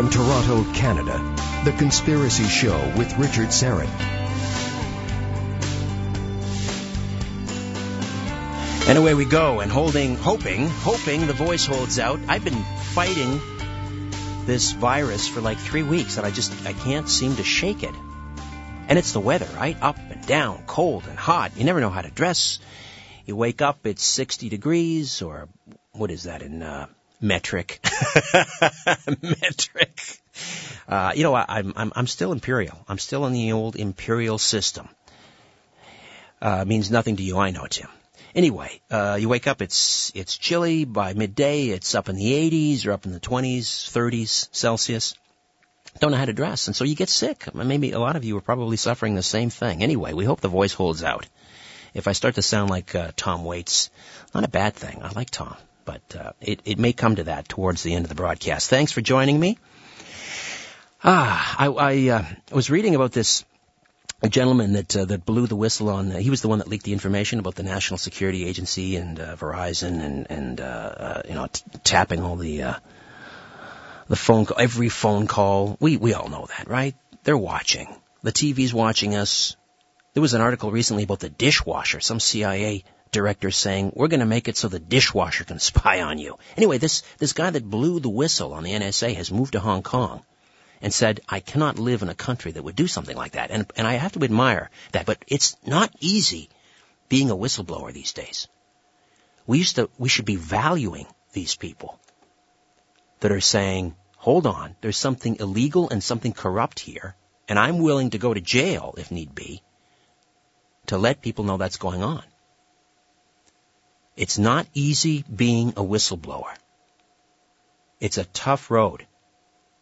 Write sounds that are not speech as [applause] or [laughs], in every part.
From Toronto, Canada, The Conspiracy Show with Richard Syrett. And away we go, and holding, hoping, hoping the voice holds out. I've been fighting this virus for like three weeks, and I just, I can't seem to shake it. And it's the weather, right? Up and down, cold and hot. You never know how to dress. You wake up, it's 60 degrees, or what is that in uh, metric? [laughs] metric. Uh, you know, I, I'm, I'm, I'm still imperial. I'm still in the old imperial system. Uh, means nothing to you, I know, Tim. Anyway, uh, you wake up, it's, it's chilly. By midday, it's up in the 80s or up in the 20s, 30s Celsius. Don't know how to dress, and so you get sick. Maybe a lot of you are probably suffering the same thing. Anyway, we hope the voice holds out. If I start to sound like uh, Tom Waits, not a bad thing. I like Tom, but uh, it, it may come to that towards the end of the broadcast. Thanks for joining me. Ah, I, I uh, was reading about this gentleman that uh, that blew the whistle on. Uh, he was the one that leaked the information about the National Security Agency and uh, Verizon and and uh, you know t- tapping all the the phone call, every phone call. We we all know that, right? They're watching. The TV's watching us. There was an article recently about the dishwasher. Some CIA director saying we're to make it so the dishwasher can [laughs] spy on you. Anyway, this this guy that blew the whistle on the NSA has moved to Hong Kong and said, I cannot live in a country that would do something like that. And, and I have to admire that, but it's not easy being a whistleblower these days. We used to, we should be valuing these people that are saying, hold on, there's something illegal and something corrupt here, and I'm willing to go to jail if need be to let people know that's going on. It's not easy being a whistleblower. It's a tough road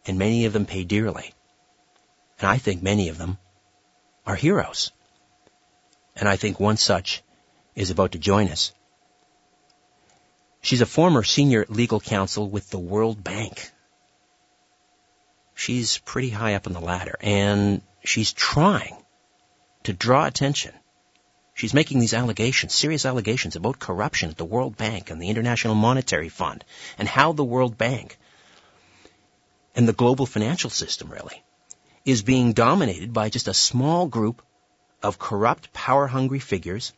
and many of them pay dearly. And I think many of them are heroes. And I think one such is about to join us. She's a former senior legal counsel with the World Bank. She's pretty high up on the ladder and she's trying to draw attention. She's making these allegations, serious allegations about corruption at the World Bank and the International Monetary Fund and how the World Bank and the global financial system really is being dominated by just a small group of corrupt, power-hungry figures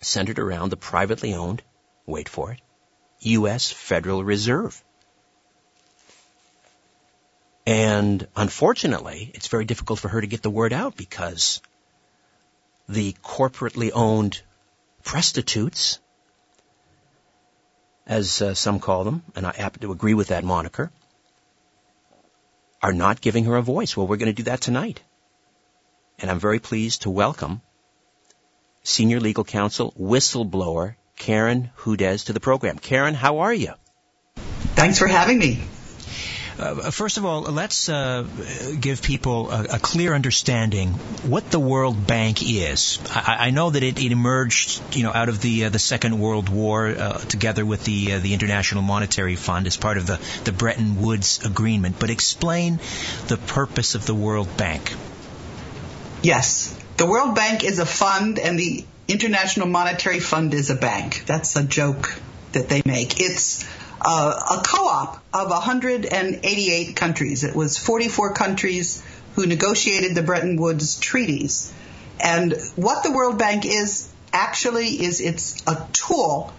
centered around the privately owned, wait for it, U.S. Federal Reserve. And unfortunately, it's very difficult for her to get the word out because the corporately owned prostitutes, as uh, some call them, and I happen to agree with that moniker, are not giving her a voice. Well, we're going to do that tonight. And I'm very pleased to welcome Senior Legal Counsel, whistleblower, Karen Hudes to the program. Karen, how are you? Thanks for having me. Uh, first of all, let's uh, give people a, a, clear understanding what the World Bank is. I, I know that it, it, emerged, you know, out of the uh, the Second World War, uh, together with the uh, the International Monetary Fund as part of the the Bretton Woods Agreement. But explain the purpose of the World Bank. Yes, the World Bank is a fund, and the International Monetary Fund is a bank. That's a joke that they make. It's uh, a co-op of 188 countries. It was 44 countries who negotiated the Bretton Woods treaties. And what the World Bank is actually is it's a tool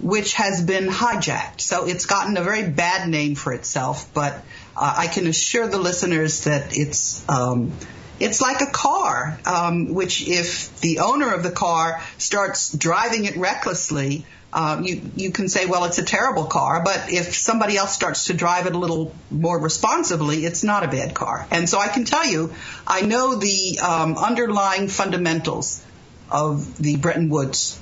which has been hijacked. So it's gotten a very bad name for itself, but uh, I can assure the listeners that it's um, it's like a car, um, which if the owner of the car starts driving it recklessly, um, you you can say, well, it's a terrible car, but if somebody else starts to drive it a little more responsibly, it's not a bad car. And so I can tell you, I know the um, underlying fundamentals of the Bretton Woods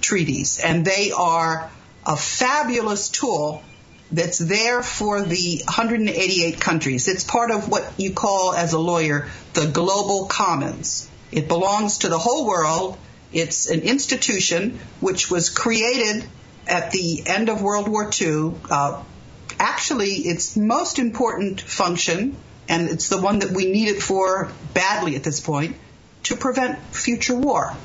treaties, and they are a fabulous tool that's there for the 188 countries. It's part of what you call, as a lawyer, the global commons. It belongs to the whole world it's an institution which was created at the end of World War II. Uh, actually, its most important function, and it's the one that we need it for badly at this point, to prevent future war.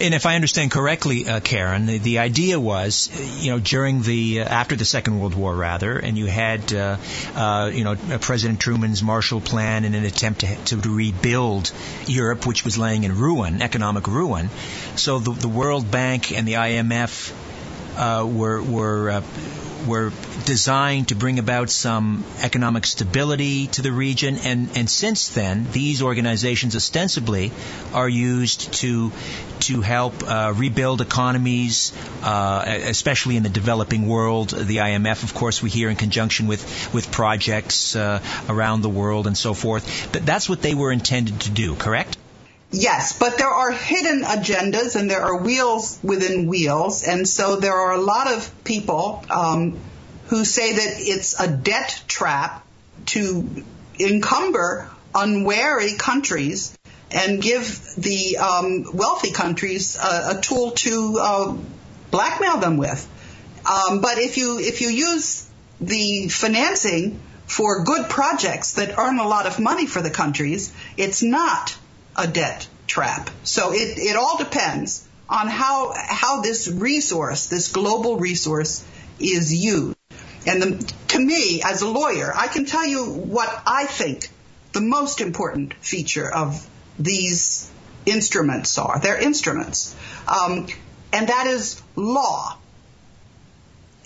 And if I understand correctly, uh, Karen, the, the, idea was, you know, during the uh, after the Second World War, rather, and you had, uh, uh you know, President Truman's Marshall Plan in an attempt to, to rebuild Europe, which was laying in ruin, economic ruin. So the, the World Bank and the IMF uh, were were uh, were designed to bring about some economic stability to the region, and, and since then, these organizations ostensibly are used to to help uh, rebuild economies, uh, especially in the developing world. The IMF, of course, we hear in conjunction with with projects uh, around the world and so forth. But that's what they were intended to do, correct? Yes, but there are hidden agendas and there are wheels within wheels. And so there are a lot of people um, who say that it's a debt trap to encumber unwary countries and give the um, wealthy countries a, a tool to uh, blackmail them with. Um, but if you if you use the financing for good projects that earn a lot of money for the countries, it's not a debt trap. So it, it all depends on how how this resource, this global resource, is used. And the, to me, as a lawyer, I can tell you what I think the most important feature of these instruments are. They're instruments. Um, and that is law.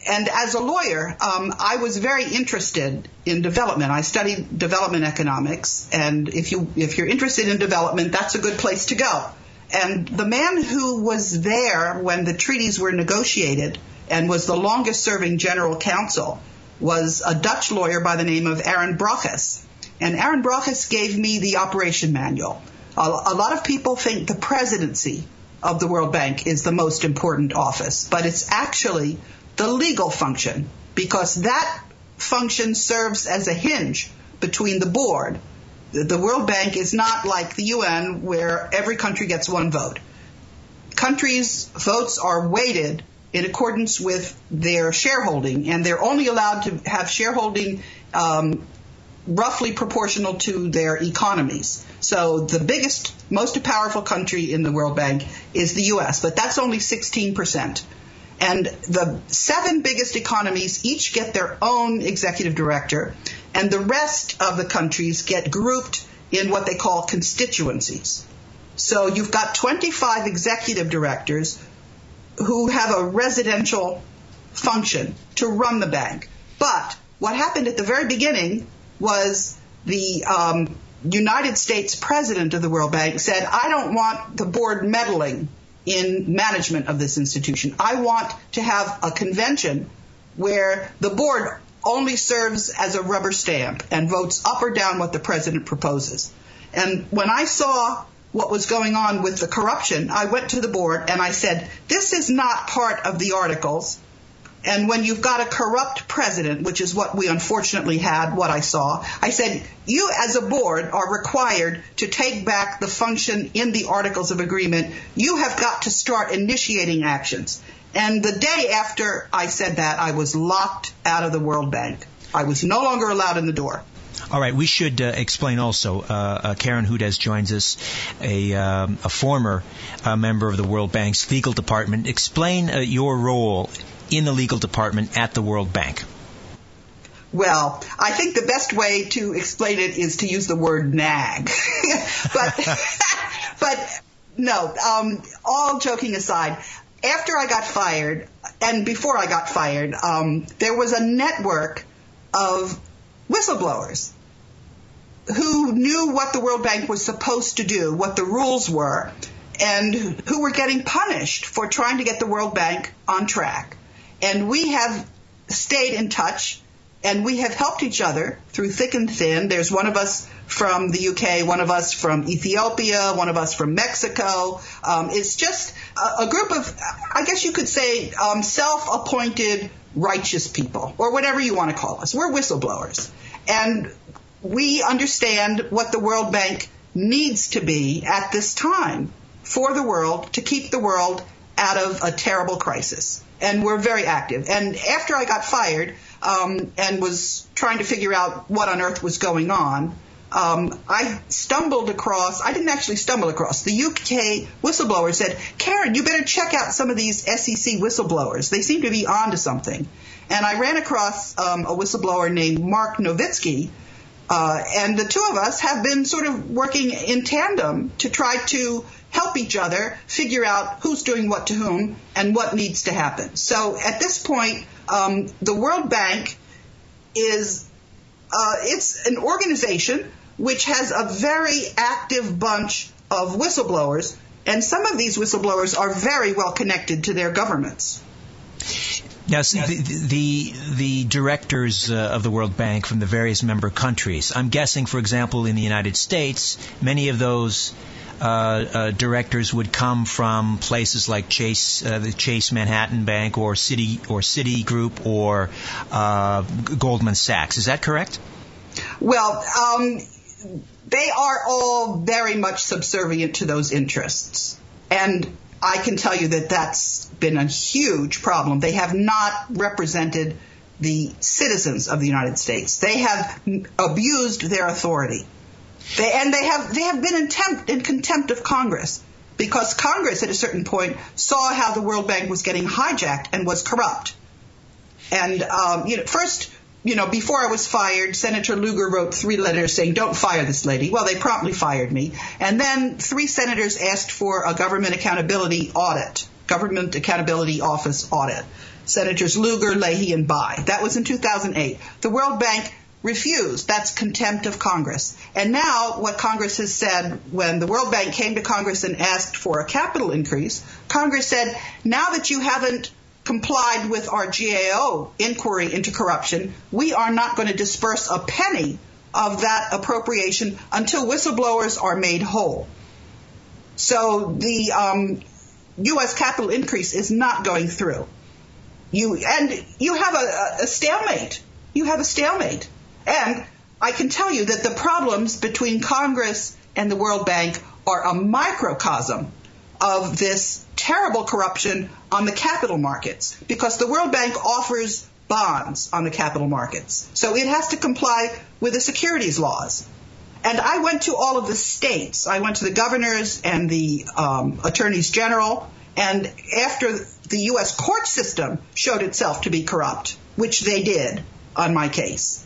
And as a lawyer, um, I was very interested in development. I studied development economics, and if you if you're interested in development, that's a good place to go. And the man who was there when the treaties were negotiated and was the longest serving general counsel was a Dutch lawyer by the name of Aron Broches. And Aron Broches gave me the operation manual. A, a lot of people think the presidency of the World Bank is the most important office, but it's actually the legal function because that function serves as a hinge between the board. The World Bank is not like the UN where every country gets one vote. Countries' votes are weighted in accordance with their shareholding, and they're only allowed to have shareholding um, roughly proportional to their economies. So the biggest, most powerful country in the World Bank is the U.S., but that's only 16 percent. And the seven biggest economies each get their own executive director, and the rest of the countries get grouped in what they call constituencies. So you've got 25 executive directors who have a residential function to run the bank. But what happened at the very beginning was the um, United States president of the World Bank said, I don't want the board meddling in management of this institution. I want to have a convention where the board only serves as a rubber stamp and votes up or down what the president proposes. And when I saw what was going on with the corruption, I went to the board and I said, this is not part of the articles. And when you've got a corrupt president, which is what we unfortunately had, what I saw, I said, you as a board are required to take back the function in the Articles of Agreement. You have got to start initiating actions. And the day after I said that, I was locked out of the World Bank. I was no longer allowed in the door. All right, we should uh, explain also. Uh, uh, Karen Hudes joins us, a, um, a former uh, member of the World Bank's legal department. Explain uh, your role in the legal department at the World Bank? Well, I think the best way to explain it is to use the word nag. [laughs] but, [laughs] but no, um, all joking aside, after I got fired, and before I got fired, um, there was a network of whistleblowers who knew what the World Bank was supposed to do, what the rules were, and who were getting punished for trying to get the World Bank on track. And we have stayed in touch and we have helped each other through thick and thin. There's one of us from the UK, one of us from Ethiopia, one of us from Mexico. Um, it's just a, a, group of, I guess you could say, um, self-appointed righteous people, or whatever you want to call us. We're whistleblowers. And we understand what the World Bank needs to be at this time for the world to keep the world out of a terrible crisis and we're very active. And after I got fired um, and was trying to figure out what on earth was going on, um, I stumbled across, I didn't actually stumble across, the UK whistleblower said, Karen, you better check out some of these SEC whistleblowers. They seem to be onto something. And I ran across um, a whistleblower named Mark Novitsky, uh, and the two of us have been sort of working in tandem to try to help each other figure out who's doing what to whom and what needs to happen. So at this point, um, the World Bank is uh, it's an organization which has a very active bunch of whistleblowers, and some of these whistleblowers are very well connected to their governments. Now, the, the, the directors uh, of the World Bank from the various member countries. I'm guessing, for example, in the United States, many of those uh, uh, directors would come from places like Chase, uh, the Chase Manhattan Bank, or Citi or Citigroup, or uh, Goldman Sachs. Is that correct? Well, um, they are all very much subservient to those interests, and I can tell you that that's been a huge problem. They have not represented the citizens of the United States. They have abused their authority. They, and they have they have been in, in contempt of Congress because Congress at a certain point saw how the World Bank was getting hijacked and was corrupt. And um, you know, first you know, before I was fired, Senator Lugar wrote three letters saying, don't fire this lady. Well, they promptly fired me. And then three senators asked for a government accountability audit, government accountability office audit. Senators Lugar, Leahy, and Bayh. That was in 2008. The World Bank refused. That's contempt of Congress. And now what Congress has said when the World Bank came to Congress and asked for a capital increase, Congress said, now that you haven't complied with our GAO inquiry into corruption, we are not going to disperse a penny of that appropriation until whistleblowers are made whole. So the um, U.S. capital increase is not going through. You and you have a, a stalemate. You have a stalemate, and I can tell you that the problems between Congress and the World Bank are a microcosm of this terrible corruption on the capital markets because the World Bank offers bonds on the capital markets. So it has to comply with the securities laws. And I went to all of the states. I went to the governors and the um, attorneys general. And after the U.S. court system showed itself to be corrupt, which they did on my case,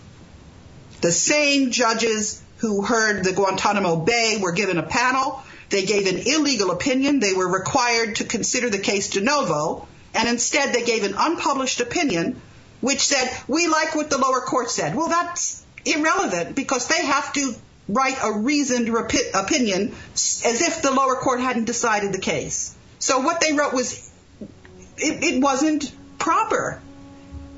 the same judges who heard the Guantanamo Bay were given a panel they gave an illegal opinion. They were required to consider the case de novo, and instead they gave an unpublished opinion which said, we like what the lower court said. Well, that's irrelevant because they have to write a reasoned opinion as if the lower court hadn't decided the case. So what they wrote was, it, it wasn't proper.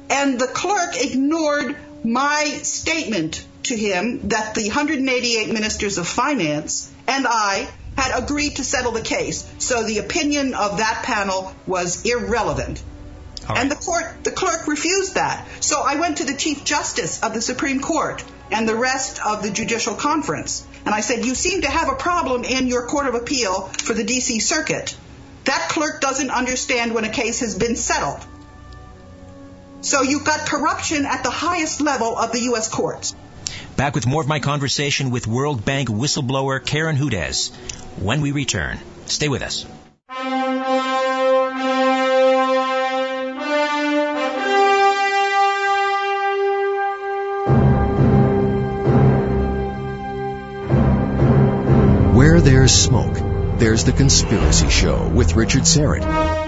And the clerk ignored my statement to him that the 188 ministers of finance and I had agreed to settle the case. So the opinion of that panel was irrelevant. Right. And the court, the clerk refused that. So I went to the Chief Justice of the Supreme Court and the rest of the Judicial Conference. And I said, You seem to have a problem in your Court of Appeal for the D.C. Circuit. That clerk doesn't understand when a case has been settled. So you've got corruption at the highest level of the U.S. courts. Back with more of my conversation with World Bank whistleblower Karen Hudes when we return. Stay with us. Where there's smoke, there's the Conspiracy Show with Richard Syrett.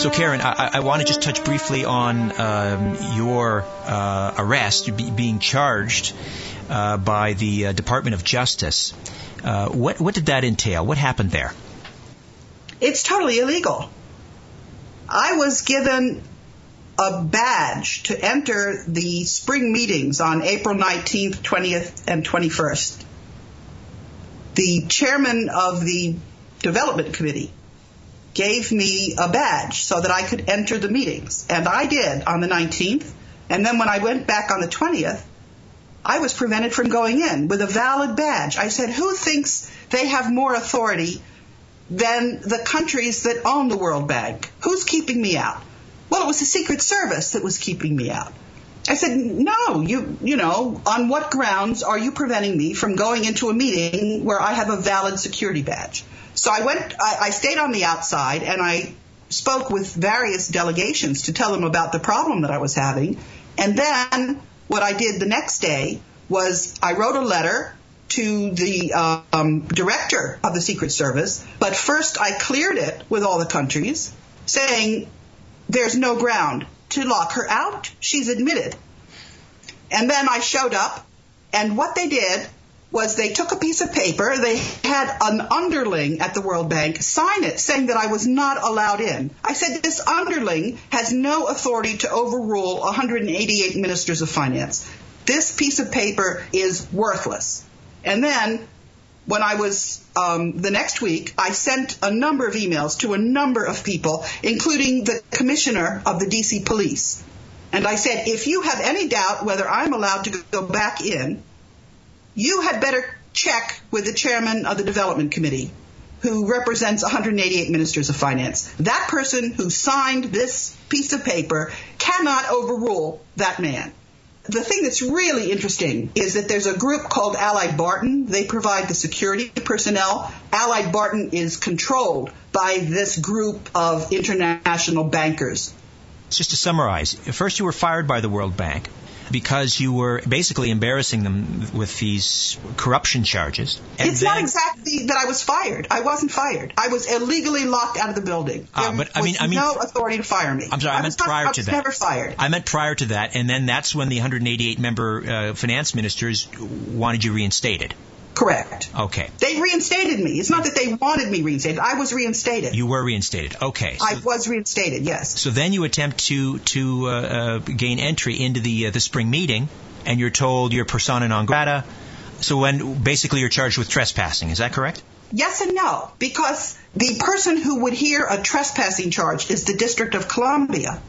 So, Karen, I, I want to just touch briefly on um, your uh, arrest, be, being charged uh, by the uh, Department of Justice. Uh, what, what did that entail? What happened there? It's totally illegal. I was given a badge to enter the spring meetings on April 19th, 20th, and 21st. The chairman of the development committee gave me a badge so that I could enter the meetings. And I did on the 19th. And then when I went back on the 20th, I was prevented from going in with a valid badge. I said, who thinks they have more authority than the countries that own the World Bank? Who's keeping me out? Well, it was the Secret Service that was keeping me out. I said, no, you, you know, on what grounds are you preventing me from going into a meeting where I have a valid security badge? So I went, I, I stayed on the outside and I spoke with various delegations to tell them about the problem that I was having. And then what I did the next day was I wrote a letter to the um, director of the Secret Service, but first I cleared it with all the countries, saying there's no ground to lock her out. She's admitted. And then I showed up, and what they did was they took a piece of paper, they had an underling at the World Bank sign it saying that I was not allowed in. I said this underling has no authority to overrule 188 ministers of finance. This piece of paper is worthless. And then when I was um, the next week, I sent a number of emails to a number of people, including the commissioner of the DC police. And I said, if you have any doubt whether I'm allowed to go back in, you had better check with the chairman of the development committee who represents 188 ministers of finance. That person who signed this piece of paper cannot overrule that man the thing that's really interesting is that there's a group called Allied Barton. They provide the security personnel. Allied Barton is controlled by this group of international bankers. Just to summarize, first you were fired by the World Bank because you were basically embarrassing them with these corruption charges. And it's then, not exactly that I was fired. I wasn't fired. I was illegally locked out of the building. Ah, but I mean, I mean, no authority to fire me. I'm sorry, I, I meant not, prior I to that. Never fired. I meant prior to that, and then that's when the 188 member uh, finance ministers wanted you reinstated. Correct. Okay. They reinstated me. It's not that they wanted me reinstated. I was reinstated. You were reinstated. Okay. So, I was reinstated. Yes. So then you attempt to to uh, uh, gain entry into the uh, the spring meeting, and you're told you're persona non grata. So when basically you're charged with trespassing. Is that correct? Yes and no, because the person who would hear a trespassing charge is the District of Columbia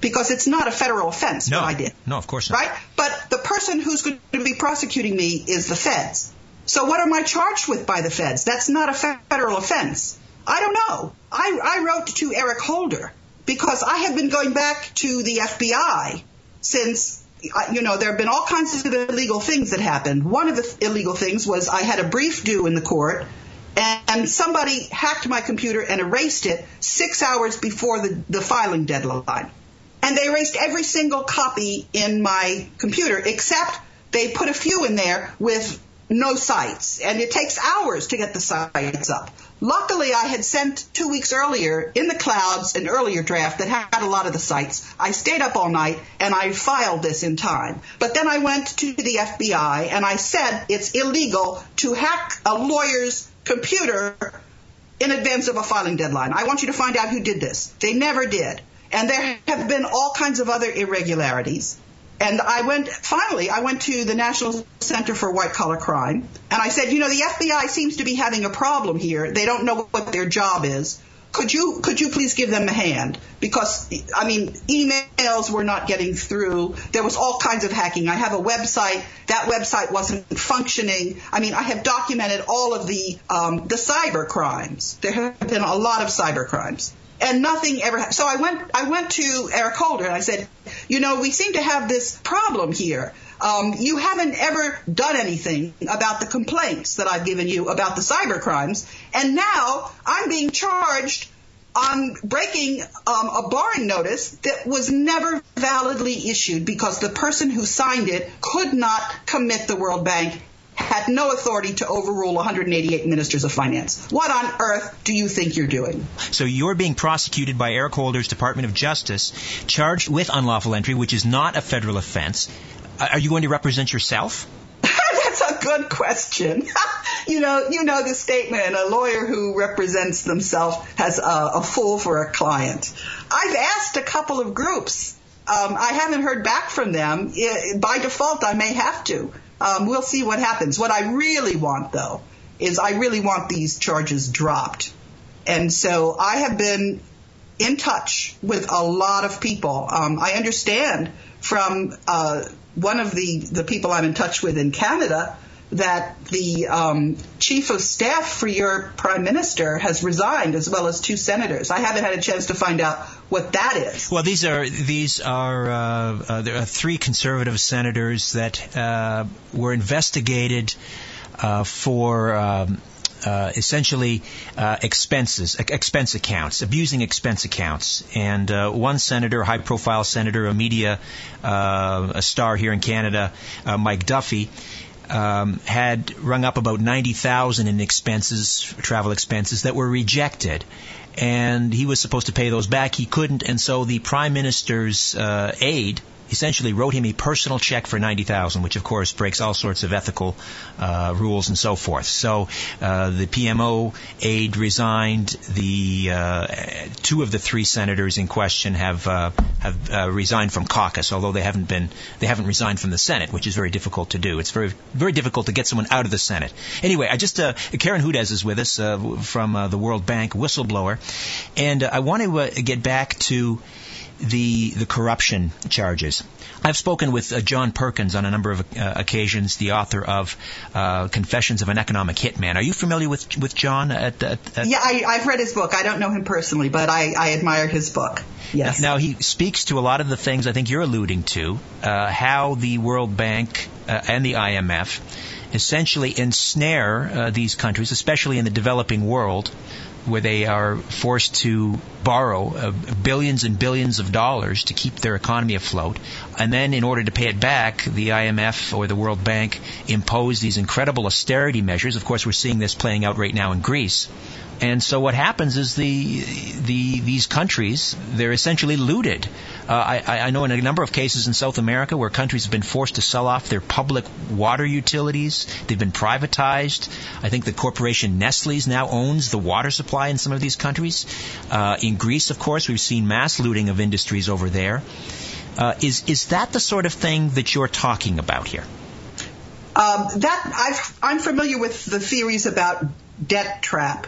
because it's not a federal offense no, I did. No, of course not. Right? But the person who's going to be prosecuting me is the feds. So what am I charged with by the feds? That's not a federal offense. I don't know. I, I wrote to Eric Holder because I have been going back to the FBI since, uh, you know, there have been all kinds of illegal things that happened. One of the illegal things was I had a brief due in the court and somebody hacked my computer and erased it six hours before the, the filing deadline. And they erased every single copy in my computer except they put a few in there with no cites, and it takes hours to get the cites up. Luckily, I had sent two weeks earlier in the clouds an earlier draft that had a lot of the sites. I stayed up all night and I filed this in time. But then I went to the FBI and I said it's illegal to hack a lawyer's computer in advance of a filing deadline. I want you to find out who did this. They never did. And there have been all kinds of other irregularities. And I went, finally, I went to the National Center for White Collar Crime, and I said, you know, the FBI seems to be having a problem here. They don't know what their job is. Could you, could you please give them a hand? Because, I mean, emails were not getting through. There was all kinds of hacking. I have a website. That website wasn't functioning. I mean, I have documented all of the, um, the cyber crimes. There have been a lot of cyber crimes and nothing ever. Ha- so I went. I went to Eric Holder and I said, you know, we seem to have this problem here. Um, you haven't ever done anything about the complaints that I've given you about the cyber crimes, and now I'm being charged on breaking um, a barring notice that was never validly issued because the person who signed it could not commit the World Bank had no authority to overrule 188 ministers of finance. What on earth do you think you're doing? So you're being prosecuted by Eric Holder's Department of Justice, charged with unlawful entry, which is not a federal offense. Are you going to represent yourself? [laughs] That's a good question. [laughs] you know, you know the statement: a lawyer who represents themselves has a, a fool for a client. I've asked a couple of groups. Um, I haven't heard back from them. by default, I may have to. Um, we'll see what happens. What I really want, though, is I really want these charges dropped. And so I have been in touch with a lot of people. Um, I understand from uh, one of the, the people I'm in touch with in Canada that the um, chief of staff for your prime minister has resigned, as well as two senators. I haven't had a chance to find out what that is. Well, these are these are uh, uh, there are three conservative senators that uh, were investigated uh, for. Um, uh, essentially uh, expenses, expense accounts, abusing expense accounts. And one senator, high profile senator, a media a star here in Canada, Mike Duffy, um, had rung up about 90,000 in expenses, travel expenses that were rejected. And he was supposed to pay those back. He couldn't. And so the prime minister's uh, aide, essentially wrote him a personal check for ninety thousand, which of course breaks all sorts of ethical uh, rules and so forth. So uh, the PMO aide resigned. The uh, two of the three senators in question have uh, have uh, resigned from caucus, although they haven't been they haven't resigned from the Senate, which is very difficult to do. It's very very difficult to get someone out of the Senate. Anyway, I just uh, Karen Hudes is with us from the World Bank, whistleblower, and I want to get back to the the corruption charges. I've spoken with uh, John Perkins on a number of uh, occasions, the author of uh, Confessions of an Economic Hitman. Are you familiar with with John? At, at, at yeah, I, have read his book. I don't know him personally, but I, I admire his book. Yes. Now he speaks to a lot of the things I think you're alluding to, uh, how the World Bank uh, and the IMF essentially ensnare uh, these countries, especially in the developing world, where they are forced to borrow uh, billions and billions of dollars to keep their economy afloat. And then, in order to pay it back, the IMF or the World Bank impose these incredible austerity measures. Of course, we're seeing this playing out right now in Greece. And so what happens is the, the these countries they're essentially looted. Uh, I, I know in a number of cases in South America where countries have been forced to sell off their public water utilities. They've been privatized. I think the corporation Nestle's now owns the water supply in some of these countries. Uh, in Greece, of course, we've seen mass looting of industries over there. Uh, is is that the sort of thing that you're talking about here? Um, that i am familiar with the theories about debt trap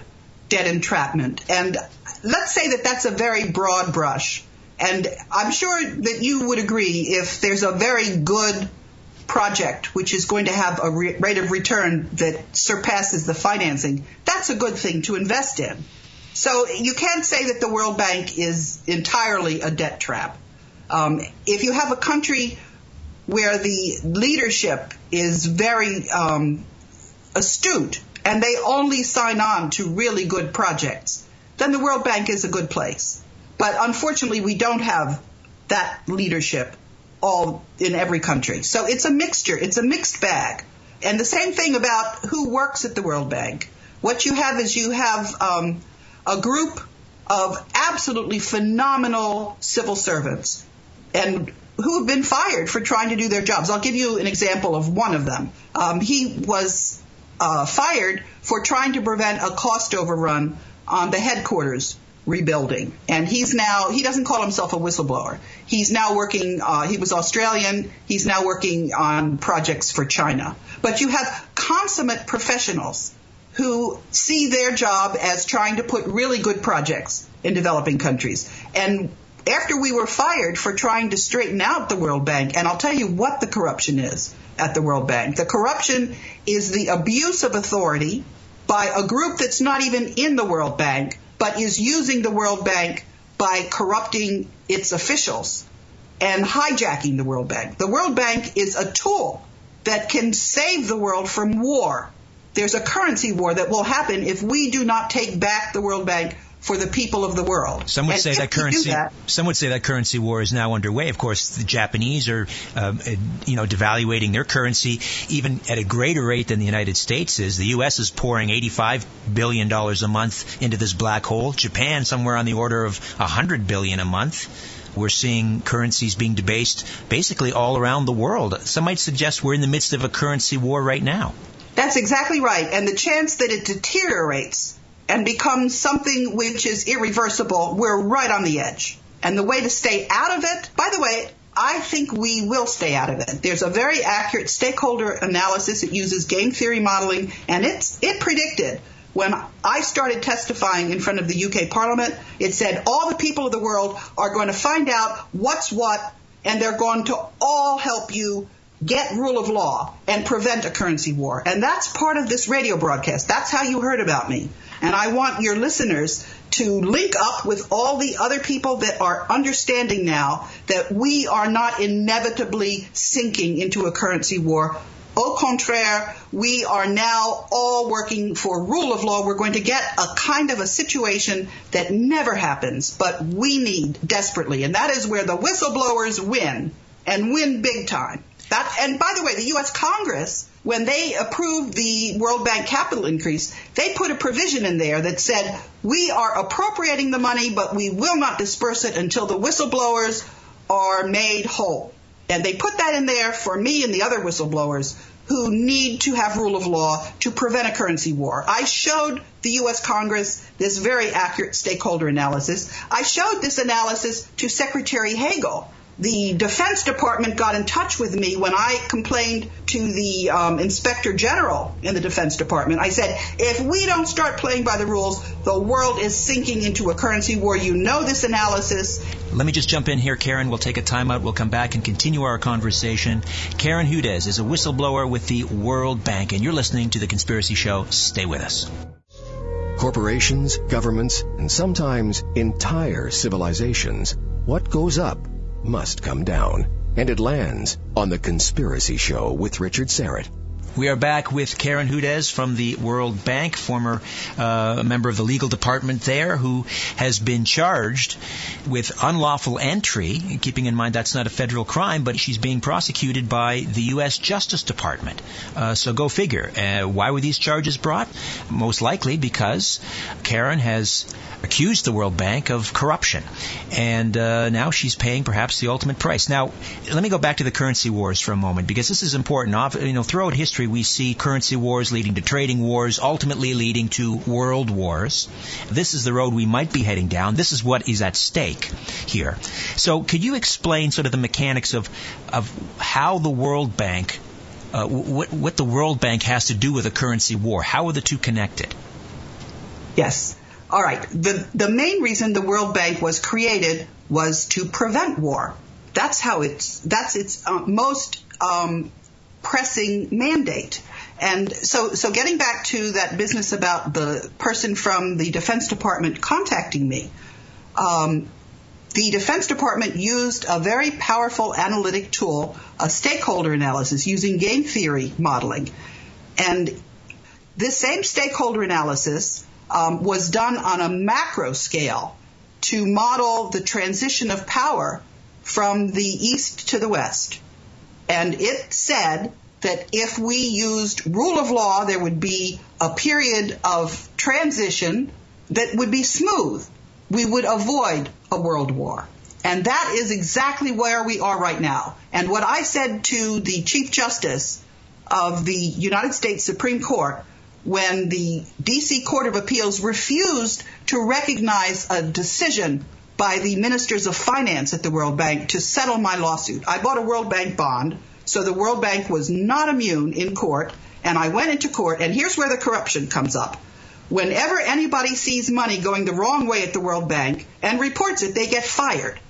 debt entrapment. And let's say that that's a very broad brush. And I'm sure that you would agree if there's a very good project which is going to have a re- rate of return that surpasses the financing, that's a good thing to invest in. So you can't say that the World Bank is entirely a debt trap. Um, if you have a country where the leadership is very um, astute and they only sign on to really good projects, then the World Bank is a good place. But unfortunately, we don't have that leadership all in every country. So it's a mixture. It's a mixed bag. And the same thing about who works at the World Bank. What you have is you have um, a group of absolutely phenomenal civil servants and who have been fired for trying to do their jobs. I'll give you an example of one of them. Um, he was uh, fired for trying to prevent a cost overrun on the headquarters rebuilding. And he's now, he doesn't call himself a whistleblower. He's now working, uh, he was Australian, he's now working on projects for China. But you have consummate professionals who see their job as trying to put really good projects in developing countries. And after we were fired for trying to straighten out the World Bank, and I'll tell you what the corruption is at the World Bank. The corruption is the abuse of authority by a group that's not even in the World Bank, but is using the World Bank by corrupting its officials and hijacking the World Bank. The World Bank is a tool that can save the world from war. There's a currency war that will happen if we do not take back the World Bank for the people of the world. Some would and say that currency. That, some would say that currency war is now underway. Of course, the Japanese are, um, you know, devaluating their currency even at a greater rate than the United States is. The U.S. is pouring 85 billion dollars a month into this black hole. Japan, somewhere on the order of 100 billion a month. We're seeing currencies being debased basically all around the world. Some might suggest we're in the midst of a currency war right now. That's exactly right. And the chance that it deteriorates and becomes something which is irreversible, we're right on the edge. And the way to stay out of it, by the way, I think we will stay out of it. There's a very accurate stakeholder analysis. It uses game theory modeling, and it's it predicted when I started testifying in front of the UK Parliament. It said all the people of the world are going to find out what's what, and they're going to all help you get rule of law and prevent a currency war. And that's part of this radio broadcast. That's how you heard about me. And I want your listeners to link up with all the other people that are understanding now that we are not inevitably sinking into a currency war. Au contraire, we are now all working for rule of law. We're going to get a kind of a situation that never happens, but we need desperately. And that is where the whistleblowers win and win big time. That, and by the way, the U.S. Congress, when they approved the World Bank capital increase, they put a provision in there that said, we are appropriating the money, but we will not disperse it until the whistleblowers are made whole. And they put that in there for me and the other whistleblowers who need to have rule of law to prevent a currency war. I showed the U.S. Congress this very accurate stakeholder analysis. I showed this analysis to Secretary Hagel the Defense Department got in touch with me when I complained to the um, Inspector General in the Defense Department. I said, if we don't start playing by the rules, the world is sinking into a currency war. You know this analysis. Let me just jump in here, Karen. We'll take a timeout. We'll come back and continue our conversation. Karen Hudes is a whistleblower with the World Bank, and you're listening to The Conspiracy Show. Stay with us. Corporations, governments, and sometimes entire civilizations. What goes up must come down. And it lands on The Conspiracy Show with Richard Syrett. We are back with Karen Hudes from the World Bank, former uh, member of the legal department there, who has been charged with unlawful entry, keeping in mind that's not a federal crime, but she's being prosecuted by the U.S. Justice Department. Uh, so go figure. Uh, why were these charges brought? Most likely because Karen has accused the World Bank of corruption, and uh, now she's paying perhaps the ultimate price. Now, let me go back to the currency wars for a moment because this is important. You know, throughout history history, we see currency wars leading to trading wars, ultimately leading to world wars. This is the road we might be heading down. This is what is at stake here. So, could you explain sort of the mechanics of of how the World Bank, uh, what what the World Bank has to do with a currency war? How are the two connected? Yes. All right. The the main reason the World Bank was created was to prevent war. That's how it's that's its uh, most um, pressing mandate. And so, so getting back to that business about the person from the Defense Department contacting me, um, the Defense Department used a very powerful analytic tool, a stakeholder analysis using game theory modeling. And this same stakeholder analysis um, was done on a macro scale to model the transition of power from the east to the west. And it said that if we used rule of law, there would be a period of transition that would be smooth. We would avoid a world war. And that is exactly where we are right now. And what I said to the Chief Justice of the United States Supreme Court when the DC Court of Appeals refused to recognize a decision by the ministers of finance at the World Bank to settle my lawsuit. I bought a World Bank bond so the World Bank was not immune in court, and I went into court, and here's where the corruption comes up. Whenever anybody sees money going the wrong way at the World Bank and reports it, they get fired.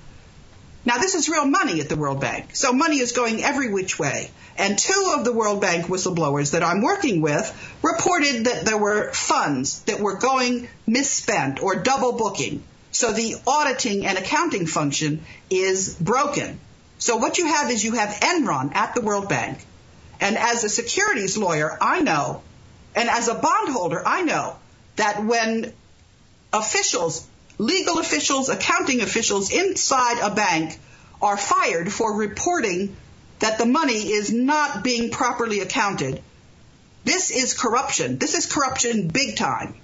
Now, this is real money at the World Bank, so money is going every which way. And two of the World Bank whistleblowers that I'm working with reported that there were funds that were going misspent or double booking. So the auditing and accounting function is broken. So what you have is you have Enron at the World Bank. And as a securities lawyer, I know, and as a bondholder, I know that when officials, legal officials, accounting officials inside a bank are fired for reporting that the money is not being properly accounted, this is corruption. This is corruption big time.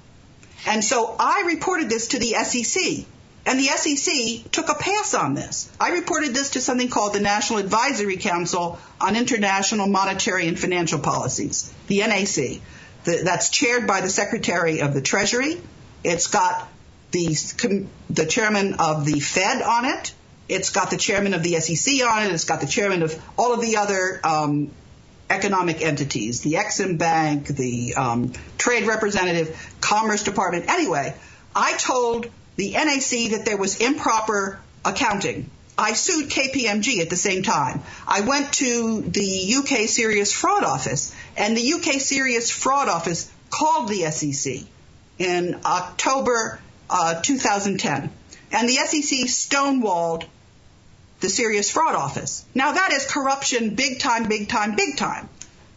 And so I reported this to the SEC. And the SEC took a pass on this. I reported this to something called the National Advisory Council on International Monetary and Financial Policies, the NAC. that's chaired by the Secretary of the Treasury. It's got the, the chairman of the Fed on it. It's got the chairman of the SEC on it. It's got the chairman of all of the other um, economic entities, the Exim Bank, the um, Trade Representative, Commerce Department. Anyway, I told the NAC that there was improper accounting. I sued KPMG at the same time. I went to the UK Serious Fraud Office, and the UK Serious Fraud Office called the SEC in October uh, 2010. And the SEC stonewalled the Serious Fraud Office. Now that is corruption big time, big time, big time.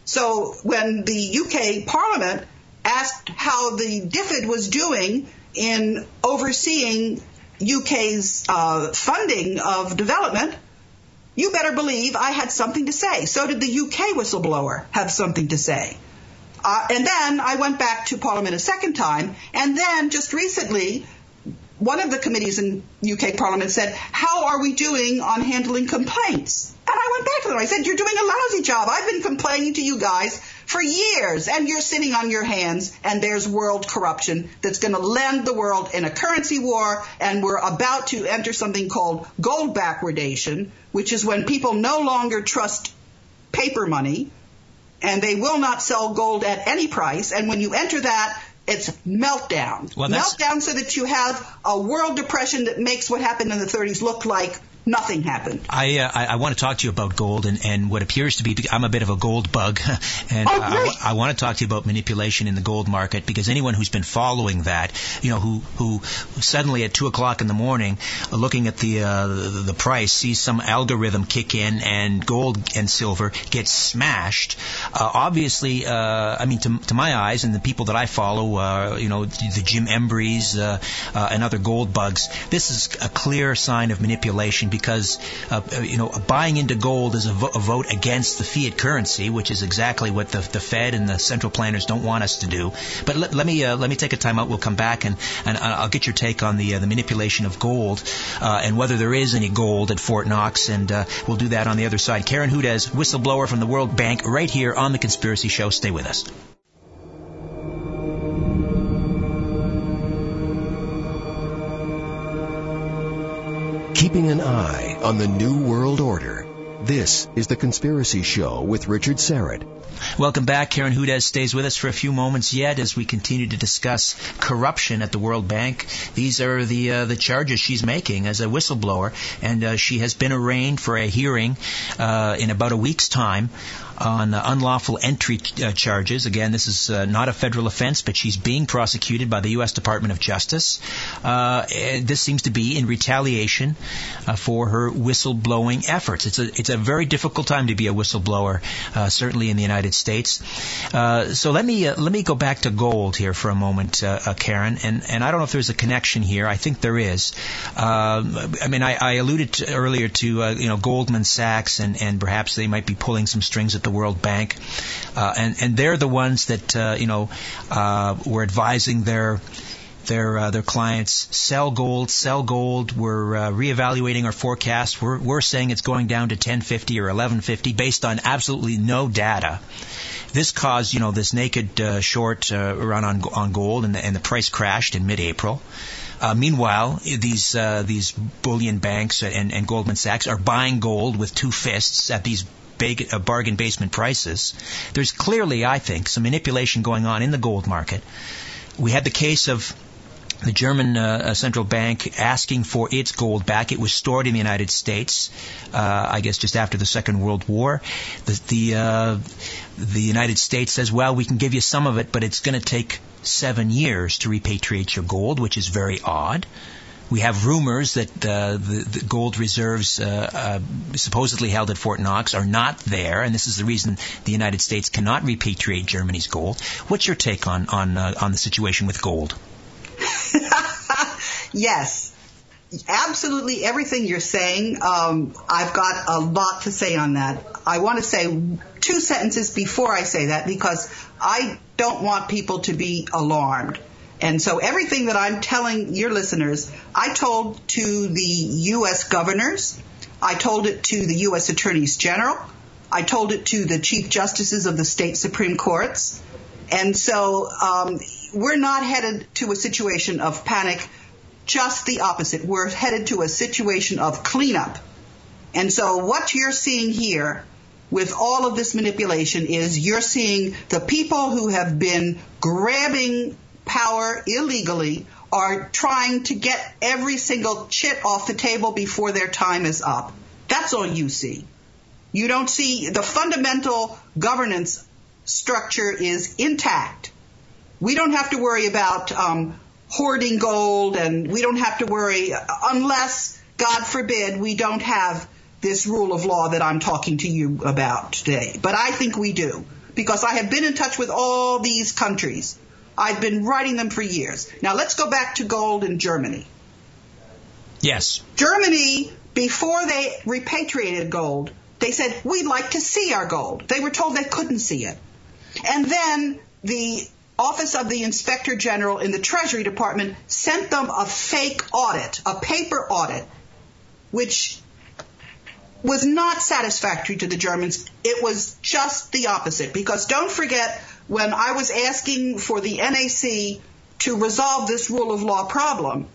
So when the UK Parliament asked how the DFID was doing in overseeing UK's uh, funding of development, you better believe I had something to say. So did the UK whistleblower have something to say. Uh, and then I went back to Parliament a second time, and then just recently, one of the committees in UK Parliament said, How are we doing on handling complaints? And I went back to them. I said, You're doing a lousy job. I've been complaining to you guys for years, and you're sitting on your hands, and there's world corruption that's going to land the world in a currency war, and we're about to enter something called gold backwardation, which is when people no longer trust paper money, and they will not sell gold at any price. And when you enter that, it's meltdown. Well, meltdown so that you have a world depression that makes what happened in the 30s look like nothing happened. I, uh, I, I want to talk to you about gold and, and what appears to be. I'm a bit of a gold bug, [laughs] and oh, I, I, want to talk to you about manipulation in the gold market because anyone who's been following that, you know, who who suddenly at two o'clock in the morning, uh, looking at the, uh, the the price, sees some algorithm kick in and gold and silver get smashed. Uh, obviously, uh, I mean, to, to my eyes and the people that I follow, uh, you know, the Jim Embrys uh, uh, and other gold bugs, this is a clear sign of manipulation because uh, you know buying into gold is a, vo- a, vote against the fiat currency, which is exactly what the, the Fed and the central planners don't want us to do. But let, let me uh, let me take a time out. We'll come back and, and I'll get your take on the uh, the manipulation of gold uh, and whether there is any gold at Fort Knox, and uh, we'll do that on the other side. Karen Hudes, whistleblower from the World Bank, right here on the Conspiracy Show. Stay with us. Keeping an eye on the New World Order. This is The Conspiracy Show with Richard Syrett. Welcome back. Karen Hudes stays with us for a few moments yet as we continue to discuss corruption at the World Bank. These are the uh, the charges she's making as a whistleblower, and uh, she has been arraigned for a hearing uh, in about a week's time on unlawful entry uh, charges. Again, this is uh, not a federal offense, but she's being prosecuted by the U.S. Department of Justice. Uh, this seems to be in retaliation for her whistleblowing efforts. It's a it's a very difficult time to be a whistleblower, certainly in the United States. so let me let me go back to gold here for a moment, Karen, and and I don't know if there's a connection here. I think there is. I mean, I, I alluded to earlier to you know Goldman Sachs and and perhaps they might be pulling some strings at the World Bank, uh, and and they're the ones that uh, you know uh, were advising their their uh, their clients sell gold, sell gold. We're uh, reevaluating our forecast. We're we're saying it's going down to 1050 or 1150 based on absolutely no data. This caused you know this naked uh, short uh, run on on gold, and the, and the price crashed in mid-April. Uh, meanwhile, these uh, these bullion banks and, and Goldman Sachs are buying gold with two fists at these big, bargain basement prices. There's clearly, I think, some manipulation going on in the gold market. We had the case of the German uh, central bank asking for its gold back. It was stored in the United States, uh, I guess, just after the Second World War. The the, uh, the United States says, "Well, we can give you some of it, but it's going to take seven years to repatriate your gold," which is very odd. We have rumors that uh, the, the, gold reserves uh, uh, supposedly held at Fort Knox are not there, and this is the reason the United States cannot repatriate Germany's gold. What's your take on on on the situation with gold? [laughs] yes, absolutely everything you're saying. Um, I've got a lot to say on that. I want to say two sentences before I say that because I don't want people to be alarmed. And so everything that I'm telling your listeners, I told to the U.S. governors, I told it to the U.S. attorneys general, I told it to the chief justices of the state supreme courts. And so um, we're not headed to a situation of panic, just the opposite. We're headed to a situation of cleanup. And so what you're seeing here with all of this manipulation is you're seeing the people who have been grabbing power illegally are trying to get every single chit off the table before their time is up. That's all you see. You don't see the fundamental governance structure is intact. We don't have to worry about um, hoarding gold, and we don't have to worry unless, God forbid, we don't have this rule of law that I'm talking to you about today. But I think we do because I have been in touch with all these countries. I've been writing them for years. Now let's go back to gold in Germany. Yes. Germany, before they repatriated gold, they said, we'd like to see our gold. They were told they couldn't see it. And then the Office of the Inspector General in the Treasury Department sent them a fake audit, a paper audit, which was not satisfactory to the Germans. It was just the opposite. Because don't forget, when I was asking for the NAC to resolve this rule of law problem,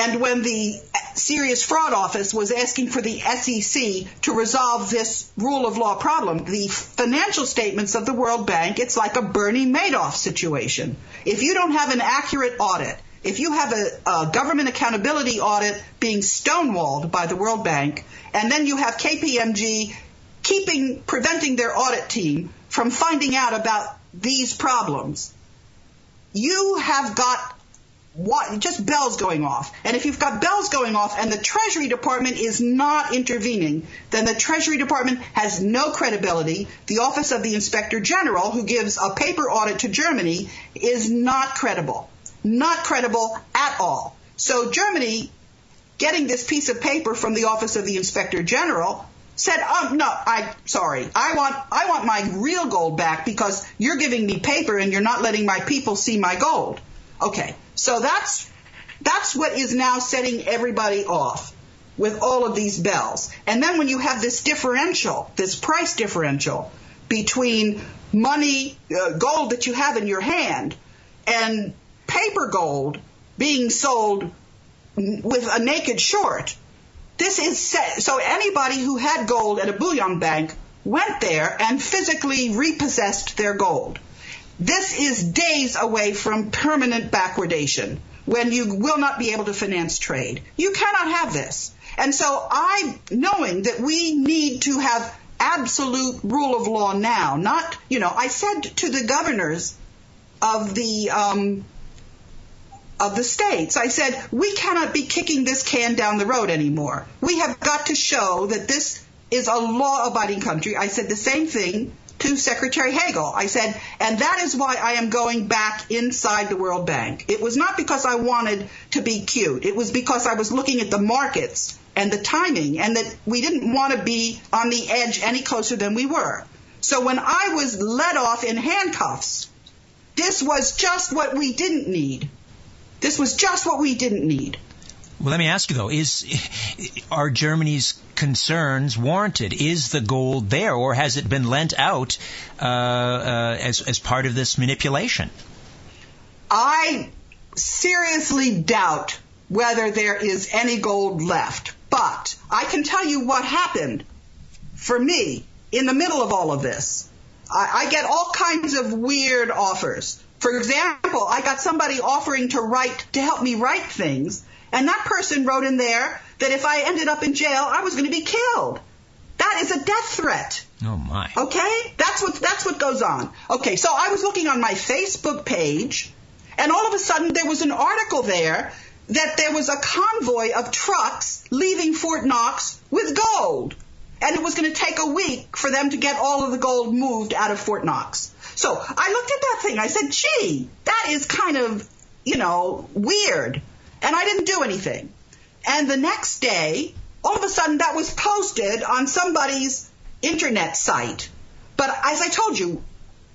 and when the Serious Fraud Office was asking for the SEC to resolve this rule of law problem, the financial statements of the World Bank, it's like a Bernie Madoff situation. If you don't have an accurate audit, if you have a, a, government accountability audit being stonewalled by the World Bank, and then you have KPMG keeping, preventing their audit team from finding out about these problems, you have got what, just bells going off. And if you've got bells going off and the Treasury Department is not intervening, then the Treasury Department has no credibility. The Office of the Inspector General, who gives a paper audit to Germany, is not credible. Not credible at all. So Germany, getting this piece of paper from the Office of the Inspector General, said, "Oh no, I sorry. I want I want my real gold back because you're giving me paper and you're not letting my people see my gold." Okay. So that's that's what is now setting everybody off with all of these bells. And then when you have this differential, this price differential between money, uh, gold that you have in your hand and paper gold being sold with a naked short. This is set, so anybody who had gold at a bullion bank went there and physically repossessed their gold. This is days away from permanent backwardation when you will not be able to finance trade. You cannot have this. And so I, knowing that we need to have absolute rule of law now, not, you know, I said to the governors of the um, of the states. I said, we cannot be kicking this can down the road anymore. We have got to show that this is a law abiding country. I said the same thing to Secretary Hagel. I said, and that is why I am going back inside the World Bank. It was not because I wanted to be cute. It was because I was looking at the markets and the timing and that we didn't want to be on the edge any closer than we were. So when I was let off in handcuffs, this was just what we didn't need. This was just what we didn't need. Well, let me ask you though: Is are Germany's concerns warranted? Is the gold there, or has it been lent out uh, uh, as as part of this manipulation? I seriously doubt whether there is any gold left. But I can tell you what happened for me in the middle of all of this. I, I get all kinds of weird offers. For example, I got somebody offering to write, to help me write things, and that person wrote in there that if I ended up in jail, I was going to be killed. That is a death threat. Oh my. Okay? That's what, that's what goes on. Okay, so I was looking on my Facebook page, and all of a sudden there was an article there that there was a convoy of trucks leaving Fort Knox with gold. And it was going to take a week for them to get all of the gold moved out of Fort Knox. So I looked at that thing. I said, gee, that is kind of, you know, weird. And I didn't do anything. And the next day, all of a sudden that was posted on somebody's internet site. But as I told you,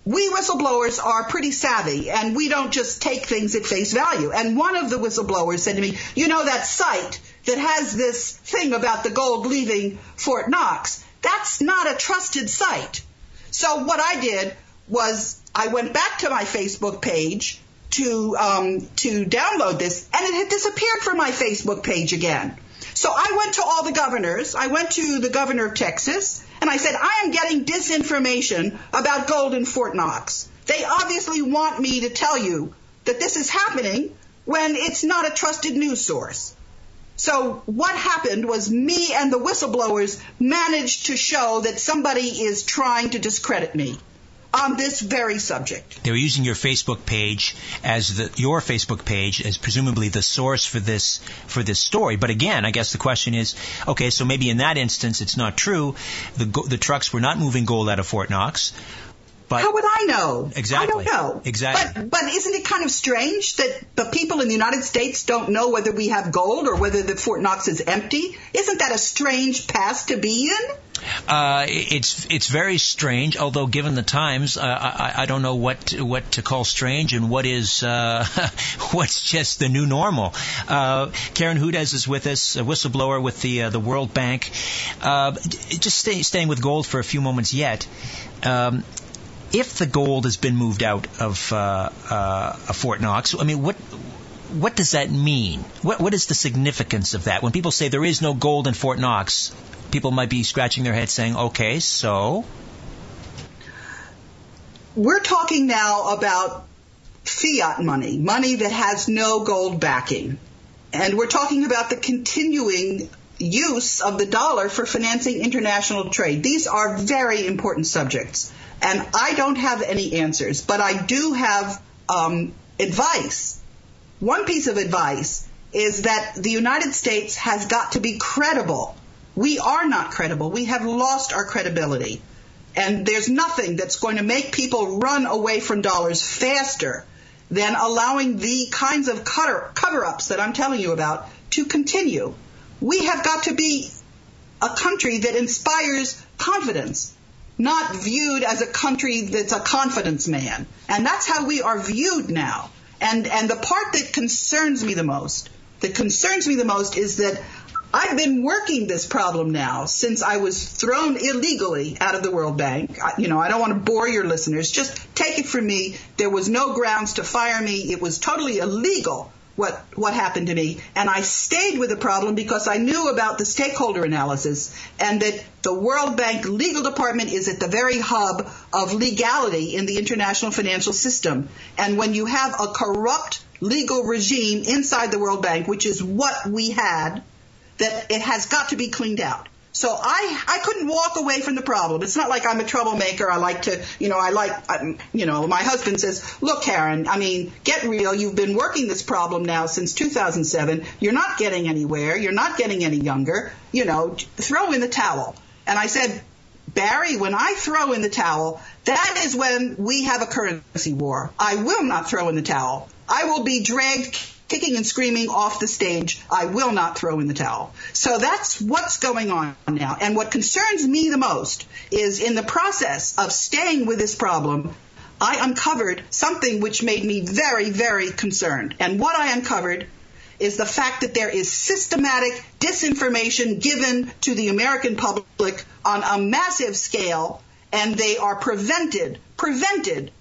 we whistleblowers are pretty savvy and we don't just take things at face value. And one of the whistleblowers said to me, you know that site that has this thing about the gold leaving Fort Knox, that's not a trusted site. So what I did was I went back to my Facebook page to um, to download this, and it had disappeared from my Facebook page again. So I went to all the governors. I went to the governor of Texas, and I said, I am getting disinformation about gold in Fort Knox. They obviously want me to tell you that this is happening when it's not a trusted news source. So what happened was me and the whistleblowers managed to show that somebody is trying to discredit me on this very subject. They were using your Facebook page as the your Facebook page as presumably the source for this for this story. But again, I guess the question is, okay, so maybe in that instance it's not true. The the trucks were not moving gold out of Fort Knox. But How would I know? Exactly. I don't know. Exactly. But, but isn't it kind of strange that the people in the United States don't know whether we have gold or whether the Fort Knox is empty? Isn't that a strange pass to be in? Uh, it's it's very strange. Although given the times, uh, I, I don't know what what to call strange and what is uh, [laughs] what's just the new normal. Uh, Karen Hudes is with us, a whistleblower with the uh, the World Bank. Uh, just stay, staying with gold for a few moments yet. Um, if the gold has been moved out of uh, uh, Fort Knox, I mean, what what does that mean? What what is the significance of that? When people say there is no gold in Fort Knox, people might be scratching their heads saying, "Okay, so." We're talking now about fiat money, money that has no gold backing. And we're talking about the continuing use of the dollar for financing international trade. These are very important subjects. And I don't have any answers, but I do have um, advice. One piece of advice is that the United States has got to be credible. We are not credible. We have lost our credibility. And there's nothing that's going to make people run away from dollars faster than allowing the kinds of cover ups that I'm telling you about to continue. We have got to be a country that inspires confidence not viewed as a country that's a confidence man. And that's how we are viewed now. And, and the part that concerns me the most, that concerns me the most is that I've been working this problem now since I was thrown illegally out of the World Bank. I, you know, I don't want to bore your listeners. Just take it from me. There was no grounds to fire me. It was totally illegal what what happened to me. And I stayed with the problem because I knew about the stakeholder analysis and that the World Bank legal department is at the very hub of legality in the international financial system. And when you have a corrupt legal regime inside the World Bank which is what we had that it has got to be cleaned out so I, I couldn't walk away from the problem. It's not like I'm a troublemaker. I like to, you know, I like, um, you know, my husband says, look, Karen, I mean, get real. You've been working this problem now since 2007. You're not getting anywhere. You're not getting any younger. You know, throw in the towel. And I said, Barry, when I throw in the towel, that is when we have a currency war. I will not throw in the towel. I will be dragged kicking and screaming off the stage, I will not throw in the towel. So that's what's going on now. And what concerns me the most is in the process of staying with this problem, I uncovered something which made me very, very concerned. And what I uncovered is the fact that there is systematic disinformation given to the American public on a massive scale, and they are prevented, prevented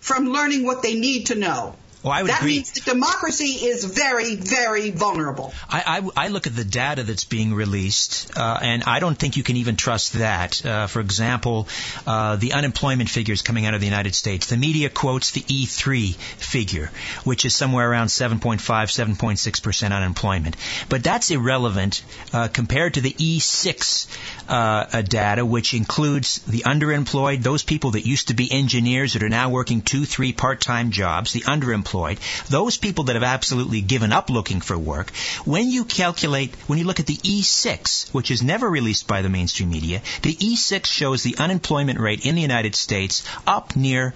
from learning what they need to know. Well, I would that agree. means that democracy is very, very vulnerable. I, I, I look at the data that's being released, uh, and I don't think you can even trust that. Uh, for example, uh, the unemployment figures coming out of the United States. The media quotes the E3 figure, which is somewhere around 7.5, 7.6 percent unemployment. But that's irrelevant uh, compared to the E6 uh, data, which includes the underemployed, those people that used to be engineers that are now working two, three part-time jobs, the underemployed unemployed, those people that have absolutely given up looking for work, when you calculate, when you look at the E6, which is never released by the mainstream media, the E6 shows the unemployment rate in the United States up near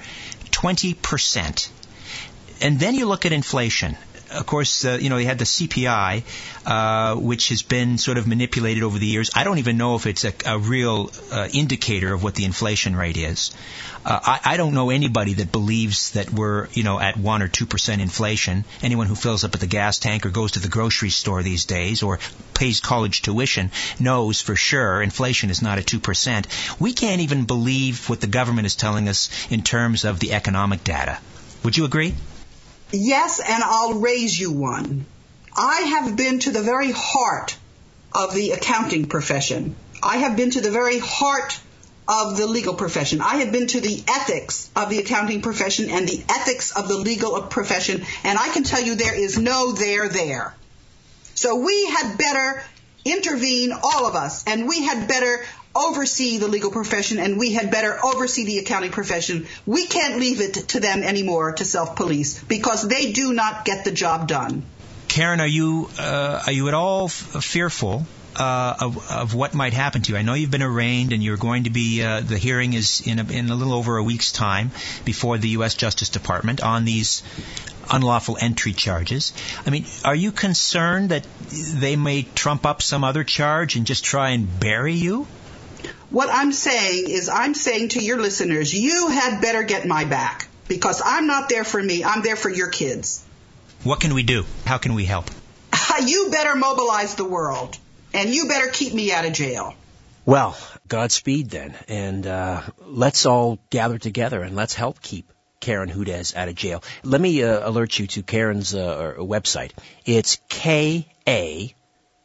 20%. And then you look at inflation of course, uh, you know, they had the CPI, uh, which has been sort of manipulated over the years. I don't even know if it's a, a real uh, indicator of what the inflation rate is. Uh, I, I don't know anybody that believes that we're, you know, at one or two percent inflation. Anyone who fills up at the gas tank or goes to the grocery store these days or pays college tuition knows for sure inflation is not at two percent. We can't even believe what the government is telling us in terms of the economic data. Would you agree? Yes, and I'll raise you one. I have been to the very heart of the accounting profession. I have been to the very heart of the legal profession. I have been to the ethics of the accounting profession and the ethics of the legal profession, and I can tell you there is no there there. So we had better intervene, all of us, and we had better oversee the legal profession and we had better oversee the accounting profession. We can't leave it to them anymore to self police because they do not get the job done. Karen, are you uh, are you at all f- fearful uh, of, of, what might happen to you. I know you've been arraigned, and you're going to be. Uh, the hearing is in a, in a little over a week's time before the U.S. Justice Department on these unlawful entry charges. I mean, are you concerned that they may trump up some other charge and just try and bury you? What I'm saying is, I'm saying to your listeners, you had better get my back because I'm not there for me. I'm there for your kids. What can we do? How can we help? [laughs] you better mobilize the world, and you better keep me out of jail. Well, Godspeed then, and uh, let's all gather together and let's help keep Karen Hudes out of jail. Let me uh, alert you to Karen's uh, website. It's K A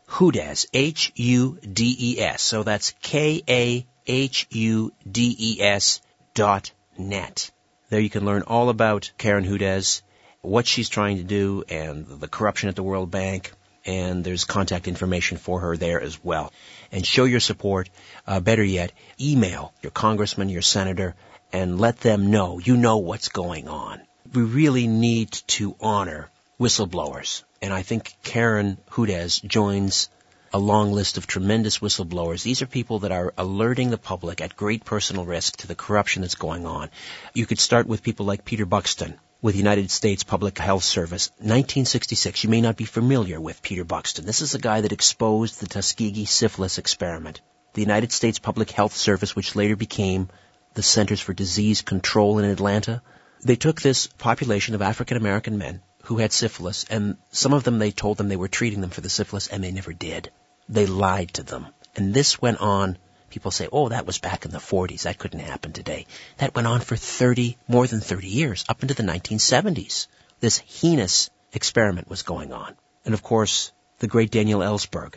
Hudes H U D E S. So that's K A H U D E S dot net. There you can learn all about Karen Hudes, what she's trying to do, and the corruption at the World Bank. And there's contact information for her there as well. And show your support. Uh, better yet, email your congressman, your senator, and let them know you know what's going on. We really need to honor whistleblowers. And I think Karen Hudes joins a long list of tremendous whistleblowers. These are people that are alerting the public at great personal risk to the corruption that's going on. You could start with people like Peter Buxtun with the United States Public Health Service. 1966. You may not be familiar with Peter Buxtun. This is a guy that exposed the Tuskegee syphilis experiment. The United States Public Health Service, which later became the Centers for Disease Control in Atlanta, they took this population of African American men who had syphilis, and some of them they told them they were treating them for the syphilis, and they never did. They lied to them. And this went on. People say, oh, that was back in the 40s. That couldn't happen today. That went on for 30, more than 30 years, up into the 1970s. This heinous experiment was going on. And of course, the great Daniel Ellsberg,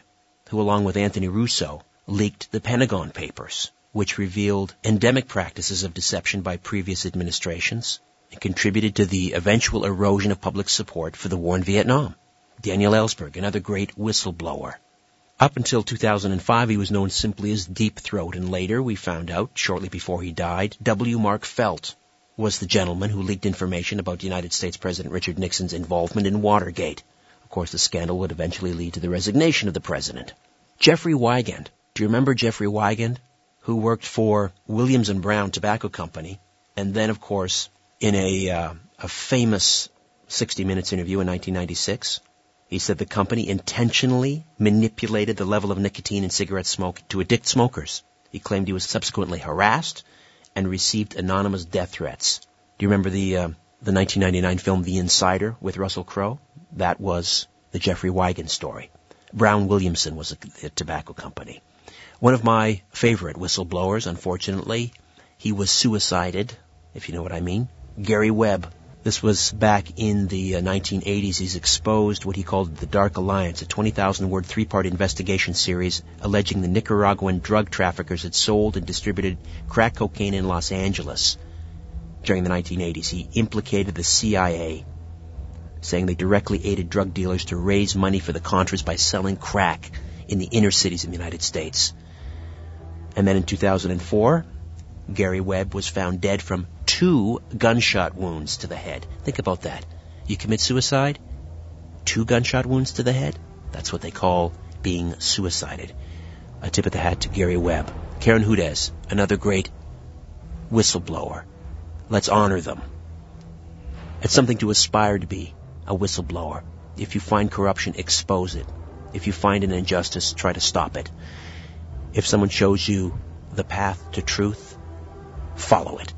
who along with Anthony Russo leaked the Pentagon Papers, which revealed endemic practices of deception by previous administrations and contributed to the eventual erosion of public support for the war in Vietnam. Daniel Ellsberg, another great whistleblower. Up until 2005, he was known simply as Deep Throat, and later we found out, shortly before he died, W. Mark Felt was the gentleman who leaked information about United States President Richard Nixon's involvement in Watergate. Of course, the scandal would eventually lead to the resignation of the president. Jeffrey Wigand. Do you remember Jeffrey Wigand? who worked for Williams and Brown Tobacco Company, and then, of course, in a, uh, a famous 60 Minutes interview in 1996, he said the company intentionally manipulated the level of nicotine in cigarette smoke to addict smokers. He claimed he was subsequently harassed and received anonymous death threats. Do you remember the uh, the 1999 film The Insider with Russell Crowe? That was the Jeffrey Wigand story. Brown Williamson was a, a tobacco company. One of my favorite whistleblowers, unfortunately, he was suicided, if you know what I mean. Gary Webb. This was back in the uh, 1980s. He's exposed what he called the Dark Alliance, a 20,000 word three part investigation series alleging the Nicaraguan drug traffickers had sold and distributed crack cocaine in Los Angeles during the 1980s. He implicated the CIA, saying they directly aided drug dealers to raise money for the Contras by selling crack in the inner cities of the United States. And then in 2004, Gary Webb was found dead from two gunshot wounds to the head. Think about that. You commit suicide, two gunshot wounds to the head. That's what they call being suicided. A tip of the hat to Gary Webb. Karen Hudes, another great whistleblower. Let's honor them. It's something to aspire to be, a whistleblower. If you find corruption, expose it. If you find an injustice, try to stop it. If someone shows you the path to truth, follow it.